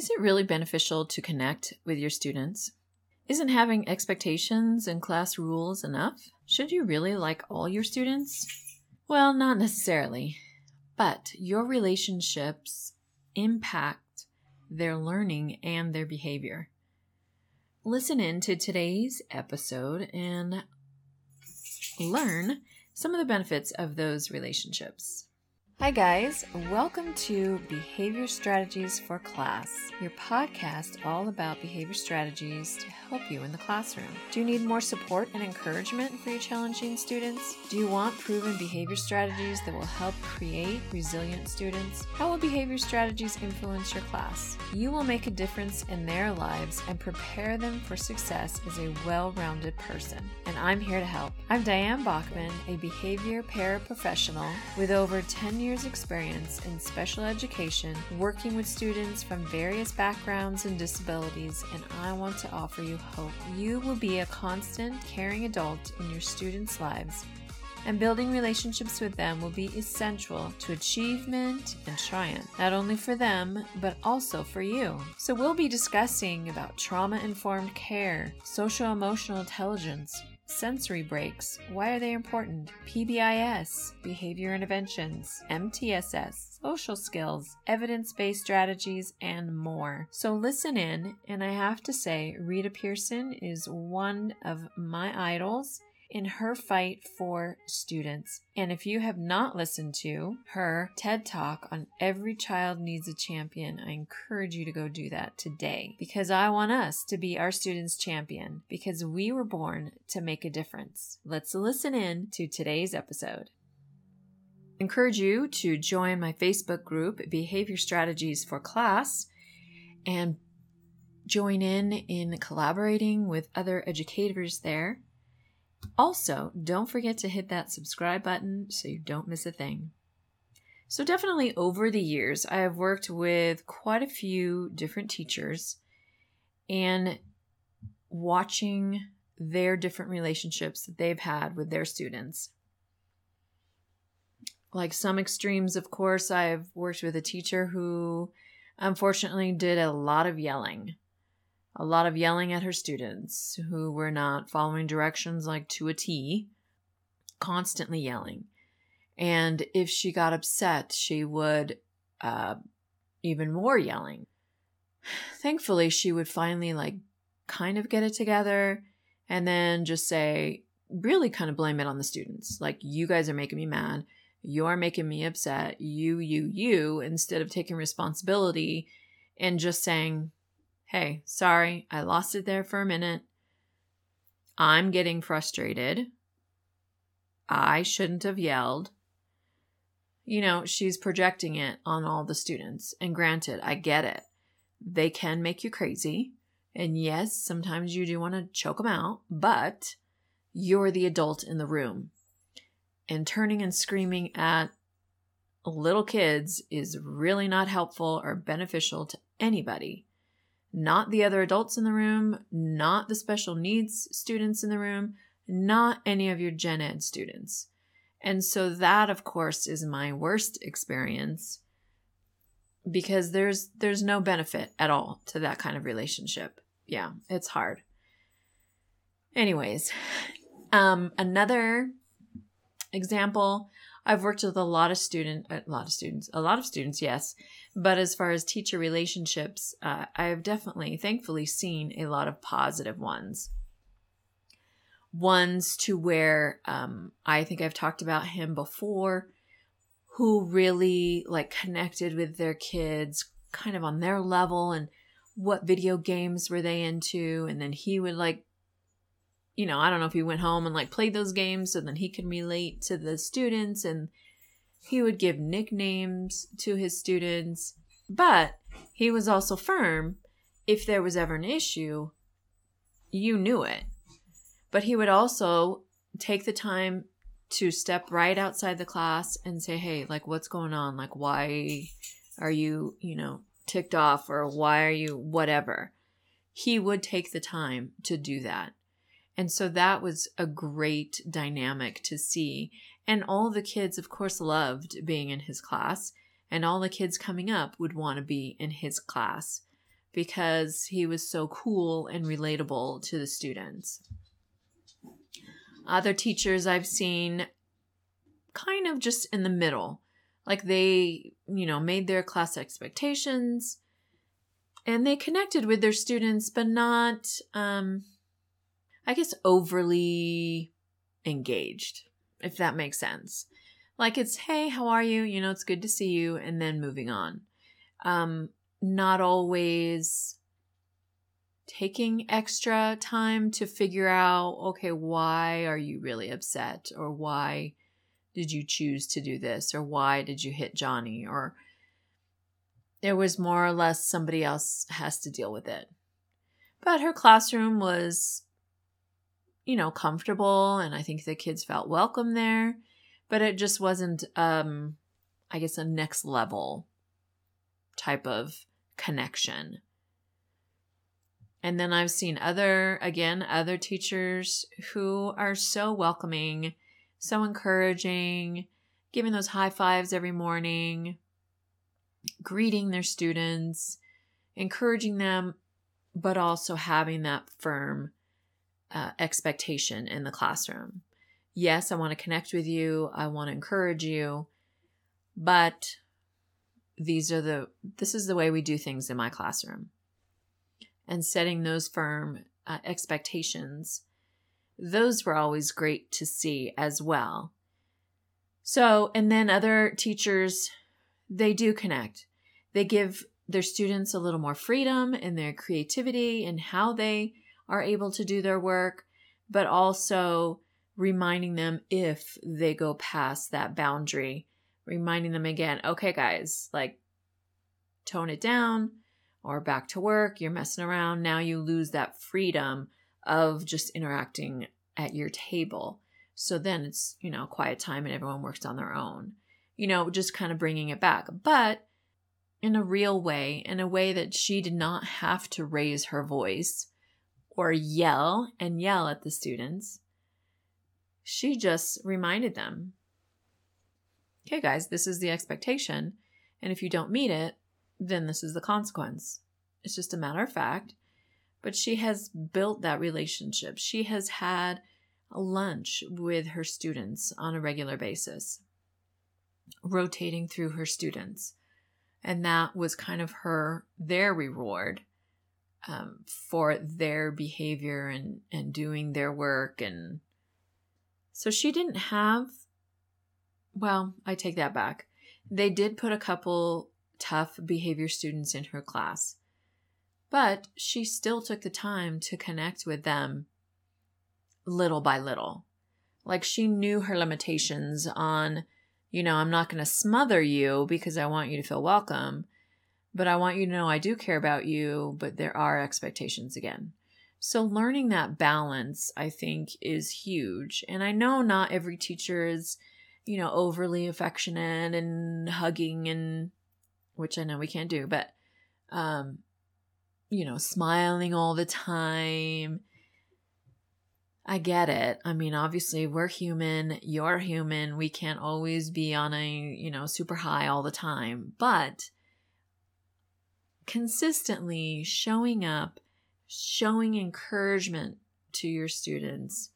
Is it really beneficial to connect with your students? Isn't having expectations and class rules enough? Should you really like all your students? Well, not necessarily, but your relationships impact their learning and their behavior. Listen in to today's episode and learn some of the benefits of those relationships. Hi, guys. Welcome to Behavior Strategies for Class, your podcast all about behavior strategies to help you in the classroom. Do you need more support and encouragement for your challenging students? Do you want proven behavior strategies that will help create resilient students? How will behavior strategies influence your class? You will make a difference in their lives and prepare them for success as a well rounded person. And I'm here to help. I'm Diane Bachman, a behavior paraprofessional with over 10 years years' experience in special education, working with students from various backgrounds and disabilities, and I want to offer you hope. You will be a constant, caring adult in your students' lives and building relationships with them will be essential to achievement and triumph, not only for them, but also for you. So, we'll be discussing about trauma informed care, social emotional intelligence, sensory breaks. Why are they important? PBIS, behavior interventions, MTSS, social skills, evidence based strategies, and more. So listen in, and I have to say, Rita Pierson is one of my idols in her fight for students. And if you have not listened to her TED Talk on Every Child Needs a Champion, I encourage you to go do that today because I want us to be our students' champion because we were born to make a difference. Let's listen in to today's episode. Encourage you to join my Facebook group, Behavior Strategies for Class, and join in in collaborating with other educators there also, don't forget to hit that subscribe button so you don't miss a thing. So, definitely over the years, I have worked with quite a few different teachers and watching their different relationships that they've had with their students. Like some extremes, of course, I've worked with a teacher who unfortunately did a lot of yelling a lot of yelling at her students who were not following directions like to a T, constantly yelling. And if she got upset, she would uh, even more yelling. Thankfully, she would finally like kind of get it together and then just say, really kind of blame it on the students. Like, you guys are making me mad. You're making me upset. You, you, you, instead of taking responsibility and just saying, hey, sorry, I lost it there for a minute. I'm getting frustrated. I shouldn't have yelled. You know, she's projecting it on all the students. And granted, I get it. They can make you crazy. And yes, sometimes you do want to choke them out, but you're the adult in the room. And turning and screaming at little kids is really not helpful or beneficial to anybody not the other adults in the room, not the special needs students in the room, not any of your gen ed students. And so that of course is my worst experience because there's there's no benefit at all to that kind of relationship. Yeah, it's hard. Anyways, um another example I've worked with a lot of student, a lot of students, a lot of students, yes. But as far as teacher relationships, uh, I have definitely, thankfully, seen a lot of positive ones. Ones to where um, I think I've talked about him before, who really like connected with their kids, kind of on their level, and what video games were they into, and then he would like you know, I don't know if he went home and like played those games so then he could relate to the students and he would give nicknames to his students. But he was also firm. If there was ever an issue, you knew it. But he would also take the time to step right outside the class and say, hey, like, what's going on? Like, why are you, you know, ticked off or why are you whatever? He would take the time to do that. And so that was a great dynamic to see. And all the kids, of course, loved being in his class. And all the kids coming up would want to be in his class. because he was so cool and relatable to the students. Other teachers I've seen kind of just in the middle. Like they, you know, made their class expectations and they connected with their students, but not, um, I guess, overly engaged, if that makes sense. Like it's, hey, how are you? You know, it's good to see you, and then moving on. Um, not always taking extra time to figure out, okay, why are you really upset? Or why did you choose to do this? Or why did you hit Johnny? Or it was more or less somebody else has to deal with it. But her classroom was, you know, comfortable, and I think the kids felt welcome there. But it just wasn't, um, I guess, a next level type of connection. And then I've seen other, again, other teachers who are so welcoming, so encouraging, giving those high fives every morning, greeting their students, encouraging them, but also having that firm uh, expectation in the classroom. Yes, I want to connect with you, I want to encourage you, but these are the this is the way we do things in my classroom. And setting those firm uh, expectations those were always great to see as well. So and then other teachers they do connect. They give their students a little more freedom in their creativity and how they are able to do their work but also reminding them if they go past that boundary reminding them again, okay, guys, like tone it down or back to work, you're messing around. Now you lose that freedom of just interacting at your table. So then it's, you know, quiet time and everyone works on their own. You know, just kind of bringing it back, but in a real way, in a way that she did not have to raise her voice or yell and yell at the students. She just reminded them okay, guys, this is the expectation. And if you don't meet it, then this is the consequence. It's just a matter of fact. But she has built that relationship. She has had lunch with her students on a regular basis, rotating through her students. And that was kind of her, their reward um, for their behavior and, and doing their work. And so she didn't have well, I take that back. They did put a couple tough behavior students in her class, but she still took the time to connect with them little by little. Like she knew her limitations on, you know, I'm not going to smother you because I want you to feel welcome, but I want you to know I do care about you, but there are expectations again. So, learning that balance, I think, is huge. And I know not every teacher is you know, overly affectionate and hugging and which I know we can't do, but um you know, smiling all the time. I get it. I mean, obviously we're human, you're human. We can't always be on a, you know, super high all the time, but consistently showing up, showing encouragement to your students,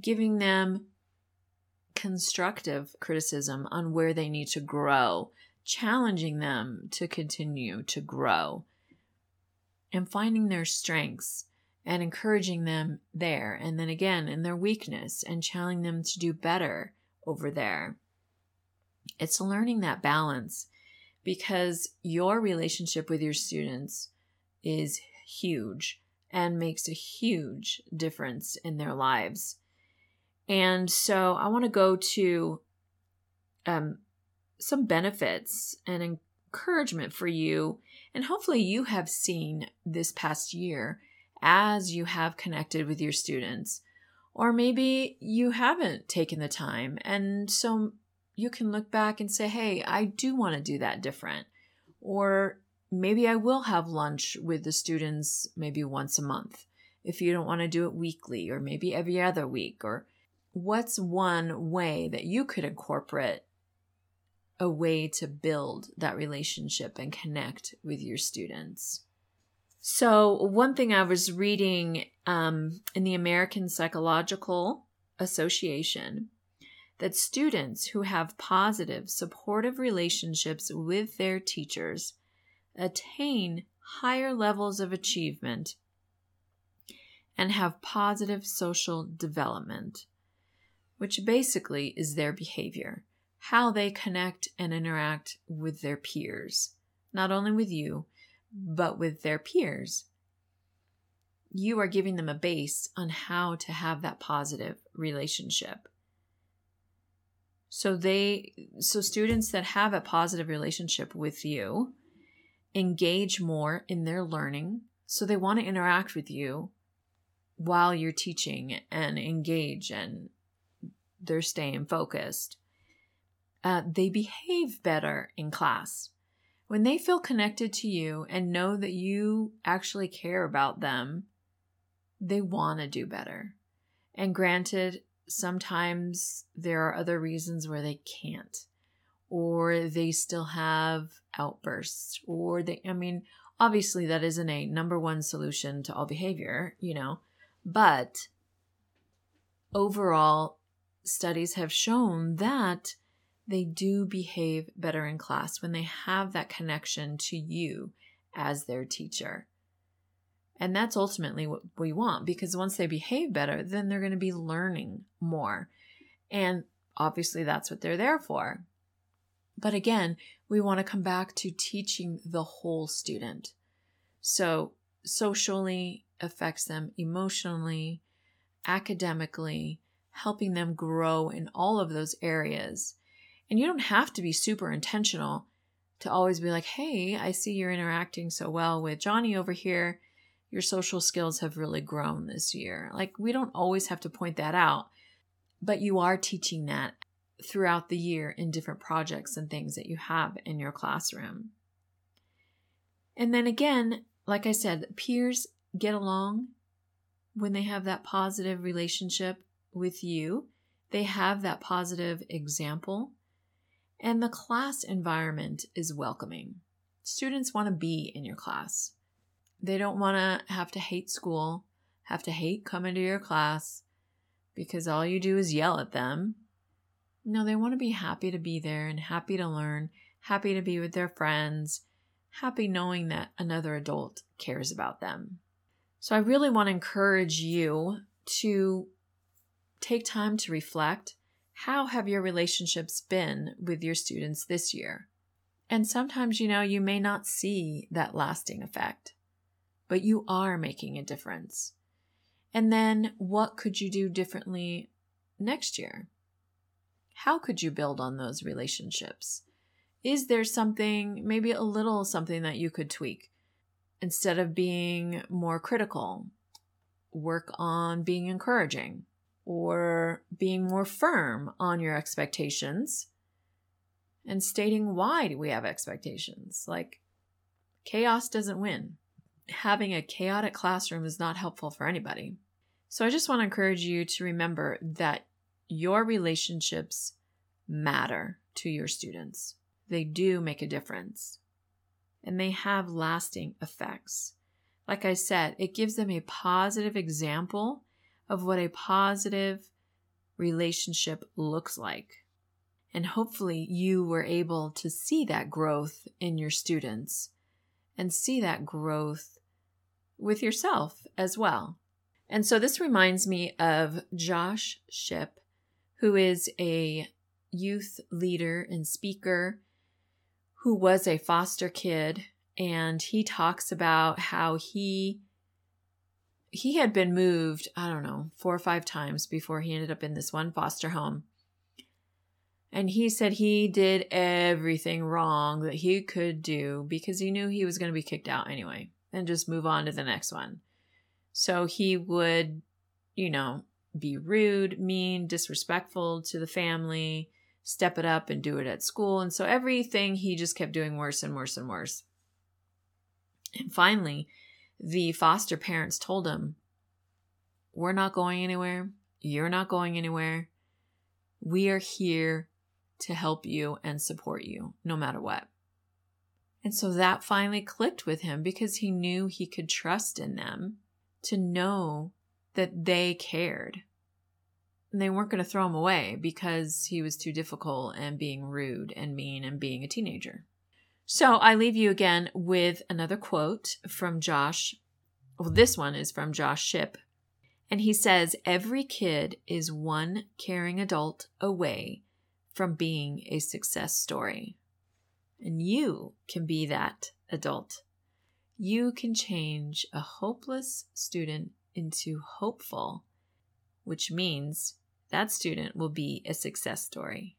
giving them constructive criticism on where they need to grow, challenging them to continue to grow, and finding their strengths and encouraging them there. And then again, in their weakness and challenging them to do better over there. It's learning that balance because your relationship with your students is huge and makes a huge difference in their lives. And so I want to go to um, some benefits and encouragement for you. And hopefully, you have seen this past year as you have connected with your students. Or maybe you haven't taken the time. And so you can look back and say, hey, I do want to do that different. Or maybe I will have lunch with the students maybe once a month if you don't want to do it weekly, or maybe every other week, or what's one way that you could incorporate a way to build that relationship and connect with your students? So, one thing I was reading um, in the American Psychological Association that students who have positive, supportive relationships with their teachers attain higher levels of achievement and have positive social development, which basically is their behavior, how they connect and interact with their peers, not only with you, but with their peers. You are giving them a base on how to have that positive relationship. So they so students that have a positive relationship with you engage more in their learning. So they want to interact with you while you're teaching and engage and they're staying focused. Uh, they behave better in class. When they feel connected to you and know that you actually care about them, they want to do better. And granted, sometimes there are other reasons where they can't or they still have outbursts or they i mean obviously that isn't a number one solution to all behavior you know but overall studies have shown that they do behave better in class when they have that connection to you as their teacher and that's ultimately what we want because once they behave better, then they're going to be learning more. And obviously, that's what they're there for. But again, we want to come back to teaching the whole student. So, socially affects them emotionally, academically, helping them grow in all of those areas. And you don't have to be super intentional to always be like, hey, I see you're interacting so well with Johnny over here your social skills have really grown this year. Like, we don't always have to point that out, but you are teaching that throughout the year in different projects and things that you have in your classroom. And then again, like I said, peers get along when they have that positive relationship with you. They have that positive example, and the class environment is welcoming. Students want to be in your class. They don't want to have to hate school, have to hate coming to your class because all you do is yell at them. No, they want to be happy to be there and happy to learn, happy to be with their friends, happy knowing that another adult cares about them. So I really want to encourage you to take time to reflect. How have your relationships been with your students this year? And sometimes, you know, you may not see that lasting effect but you are making a difference. And then what could you do differently next year? How could you build on those relationships? Is there something, maybe a little something that you could tweak? Instead of being more critical, work on being encouraging or being more firm on your expectations and stating why do we have expectations. Like, chaos doesn't win having a chaotic classroom is not helpful for anybody. So I just want to encourage you to remember that your relationships matter to your students. They do make a difference and they have lasting effects. Like I said, it gives them a positive example of what a positive relationship looks like. And hopefully, you were able to see that growth in your students and see that growth with yourself as well. And so this reminds me of Josh Shipp, who is a youth leader and speaker who was a foster kid and he talks about how he he had been moved, I don't know, four or five times before he ended up in this one foster home. And he said he did everything wrong that he could do because he knew he was going to be kicked out anyway and just move on to the next one. So he would, you know, be rude, mean, disrespectful to the family, step it up and do it at school. And so everything he just kept doing worse and worse and worse. And finally, the foster parents told him, We're not going anywhere. You're not going anywhere. We are here to help you and support you no matter what. And so that finally clicked with him because he knew he could trust in them to know that they cared. And they weren't going to throw him away because he was too difficult and being rude and mean and being a teenager. So I leave you again with another quote from Josh. Well, this one is from Josh Shipp. And he says, Every kid is one caring adult away from being a success story. And you can be that adult. You can change a hopeless student into hopeful, which means that student will be a success story.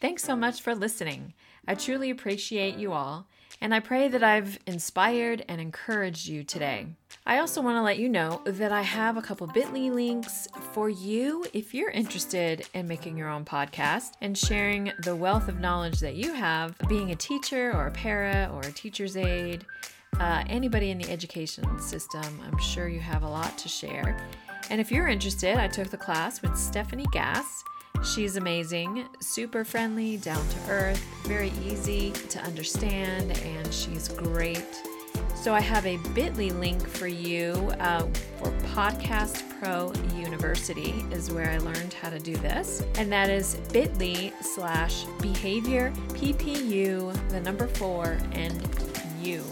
Thanks so much for listening. I truly appreciate you all, and I pray that I've inspired and encouraged you today. I also want to let you know that I have a couple bit.ly links for you if you're interested in making your own podcast and sharing the wealth of knowledge that you have being a teacher or a para or a teacher's aide. Uh, anybody in the education system, I'm sure you have a lot to share. And if you're interested, I took the class with Stephanie Gass. She's amazing, super friendly, down to earth, very easy to understand, and she's great. So I have a bit.ly link for you uh, for Podcast Pro University is where I learned how to do this. And that is bit.ly slash behavior PPU, the number four, and you,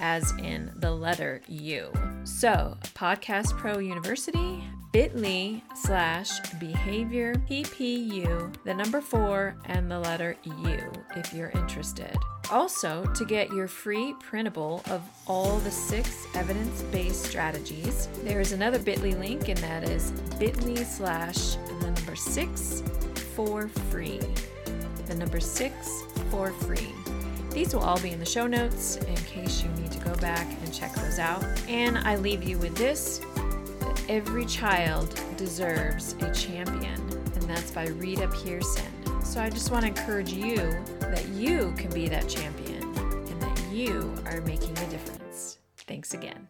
as in the letter U. So Podcast Pro University, bit.ly slash behavior PPU, the number four, and the letter U if you're interested. Also, to get your free printable of all the six evidence based strategies, there is another bit.ly link, and that is bit.ly slash the number six for free. The number six for free. These will all be in the show notes in case you need to go back and check those out. And I leave you with this that every child deserves a champion, and that's by Rita Pierson. So I just want to encourage you that you can be that champion and that you are making a difference. Thanks again.